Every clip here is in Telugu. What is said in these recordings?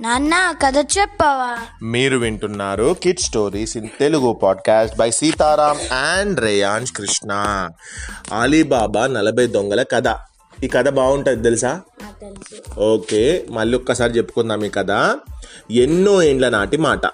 నాన్న కథ చెప్పవా? మీరు వింటున్నారు kid stories in Telugu podcast by Sitaram and Reyans Krishna Ali Baba నలభై దొంగల కథ. ఈ కథ బాగుంటుంది తెలుసా? తెలుసు. ఓకే మళ్ళీ ఒక్కసారి చెప్పుకుందాం ఈ కథ. ఎన్నో ఏండ్ల నాటి మాట.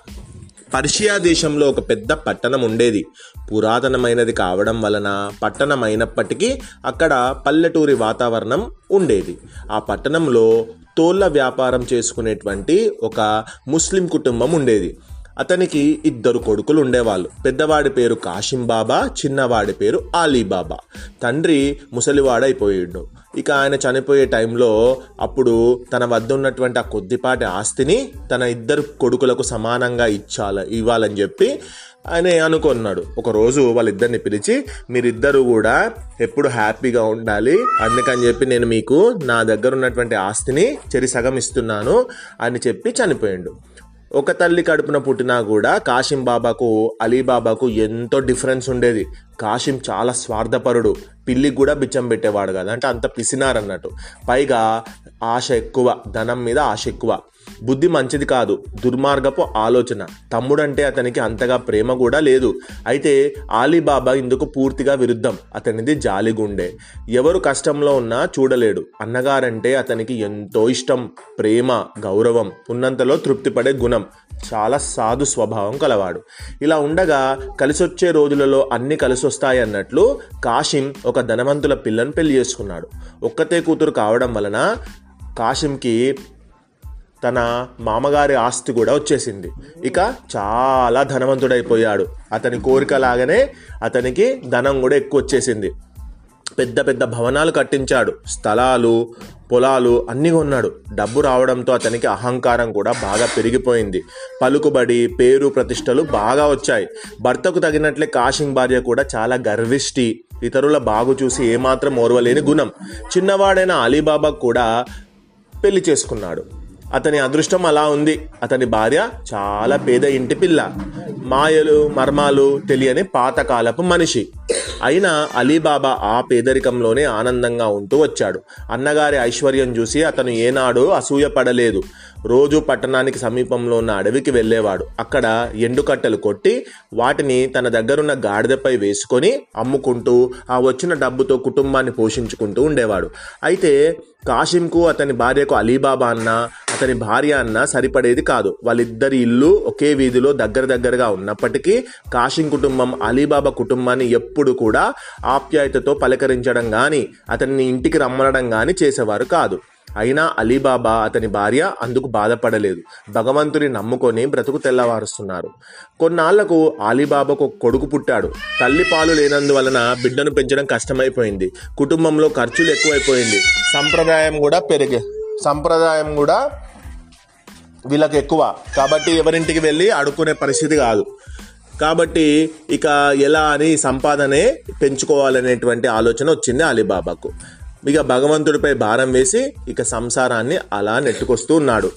పర్షియా దేశంలో ఒక పెద్ద పట్టణం ఉండేది. పురాతనమైనది కావడం వలన పట్టణం అయినప్పటికీ అక్కడ పల్లెటూరి వాతావరణం ఉండేది. ఆ పట్టణంలో తోళ్ళ వ్యాపారం చేసుకునేటువంటి ఒక ముస్లిం కుటుంబం ఉండేది. అతనికి ఇద్దరు కొడుకులు ఉండేవాళ్ళు. పెద్దవాడి పేరు కాషిం బాబా చిన్నవాడి పేరు ఆలీబాబా తండ్రి ముసలివాడైపోయాడు. ఇక ఆయన చనిపోయే టైంలో అప్పుడు తన వద్ద ఉన్నటువంటి ఆ కొద్దిపాటి ఆస్తిని తన ఇద్దరు కొడుకులకు సమానంగా ఇచ్చాల ఇవ్వాలని చెప్పి ఆయన అనుకున్నాడు. ఒకరోజు వాళ్ళిద్దరిని పిలిచి మీరిద్దరూ కూడా ఎప్పుడు హ్యాపీగా ఉండాలి. అందుకని చెప్పి నేను మీకు నా దగ్గర ఉన్నటువంటి ఆస్తిని చెరి సగం ఇస్తున్నాను అని చెప్పి చనిపోయాడు. ఒక తల్లి కడుపున పుట్టినా కూడా కాశిం బాబాకు అలీబాబాకు ఎంతో డిఫరెన్స్ ఉండేది. కాశిం చాలా స్వార్థపరుడు. పిల్లికి కూడా బిచ్చం పెట్టేవాడు కదా. అంటే అంత పిసినారన్నట్టు. పైగా ఆశ ఎక్కువ ధనం మీద ఆశ ఎక్కువ. బుద్ధి మంచిది కాదు. దుర్మార్గపు ఆలోచన. తమ్ముడంటే అతనికి అంతగా ప్రేమ కూడా లేదు. అయితే ఆలీబాబా ఇందుకు పూర్తిగా విరుద్ధం. అతనిది జాలిగుండే. ఎవరు కష్టంలో ఉన్నా చూడలేడు. అన్నగారంటే అతనికి ఎంతో ఇష్టం ప్రేమ గౌరవం. ఉన్నంతలో తృప్తిపడే గుణం. చాలా సాధు స్వభావం కలవాడు. ఇలా ఉండగా కలిసొచ్చే రోజులలో అన్ని కలిసి వస్తాయి అన్నట్లు కాశిం ఒక ధనవంతుల పిల్లను పెళ్ళి చేసుకున్నాడు. ఒక్కతే కూతురు కావడం వలన కాశింకి తన మామగారి ఆస్తి కూడా వచ్చేసింది. ఇక చాలా ధనవంతుడైపోయాడు. అతని కోరిక లాగానే అతనికి ధనం కూడా ఎక్కువ వచ్చేసింది. పెద్ద పెద్ద భవనాలు కట్టించాడు. స్థలాలు పొలాలు అన్నీ కొన్నాడు. డబ్బు రావడంతో అతనికి అహంకారం కూడా బాగా పెరిగిపోయింది. పలుకుబడి పేరు ప్రతిష్టలు బాగా వచ్చాయి. భర్తకు తగినట్లే కాశింగ్ భార్య కూడా చాలా గర్విష్టి. ఇతరుల బాగు చూసి ఏమాత్రం ఓర్వలేని గుణం. చిన్నవాడైన అలీబాబా కూడా పెళ్ళి చేసుకున్నాడు. అతని అదృష్టం అలా ఉంది. అతని భార్య చాలా పేద ఇంటి పిల్ల. మాయలు మర్మాలు తెలియని పాతకాలపు మనిషి. అయినా అలీబాబా ఆ పేదరికంలోనే ఆనందంగా ఉంటూ వచ్చాడు. అన్నగారి ఐశ్వర్యం చూసి అతను ఏనాడు అసూయపడలేదు రోజు పట్టణానికి సమీపంలో ఉన్న అడవికి వెళ్ళేవాడు. అక్కడ ఎండుకట్టెలు కొట్టి వాటిని తన దగ్గరున్న గాడిదపై వేసుకొని అమ్ముకుంటూ ఆ వచ్చిన డబ్బుతో కుటుంబాన్ని పోషించుకుంటూ ఉండేవాడు. అయితే కాశింకు అతని భార్యకు అలీబాబా అన్న అతని భార్య అన్న సరిపడేది కాదు. వాళ్ళిద్దరి ఇల్లు ఒకే వీధిలో దగ్గర దగ్గరగా ఉన్నప్పటికీ కాశిం కుటుంబం అలీబాబా కుటుంబాన్ని ఎప్పుడు కూడా ఆప్యాయతతో పలకరించడం కానీ అతన్ని ఇంటికి రమ్మనడం కానీ చేసేవారు కాదు. అయినా అలీబాబా అతని భార్య అందుకు బాధపడలేదు. భగవంతుని నమ్ముకొని బ్రతుకు తెల్లవారుస్తున్నారు. కొన్నాళ్ళకు అలీబాబాకు ఒక కొడుకు పుట్టాడు. తల్లి పాలు లేనందువలన బిడ్డను పెంచడం కష్టమైపోయింది. కుటుంబంలో ఖర్చులు ఎక్కువైపోయింది. సంప్రదాయం కూడా పెరిగే సంప్రదాయం కూడా వీళ్ళకి ఎక్కువ. కాబట్టి ఎవరింటికి వెళ్ళి అడుక్కునే పరిస్థితి కాదు. కాబట్టి ఇక ఎలా అని సంపాదనే పెంచుకోవాలనేటువంటి ఆలోచన వచ్చింది అలీబాబాకు. ఇక భగవంతుడిపై భారం వేసి ఇక సంసారాన్ని అలా నెట్టుకొస్తూ ఉన్నాడు.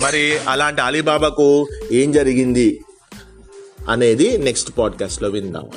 మరి అలాంటి అలీబాబాకు ఏం జరిగింది అనేది నెక్స్ట్ పాడ్కాస్ట్లో విందాం.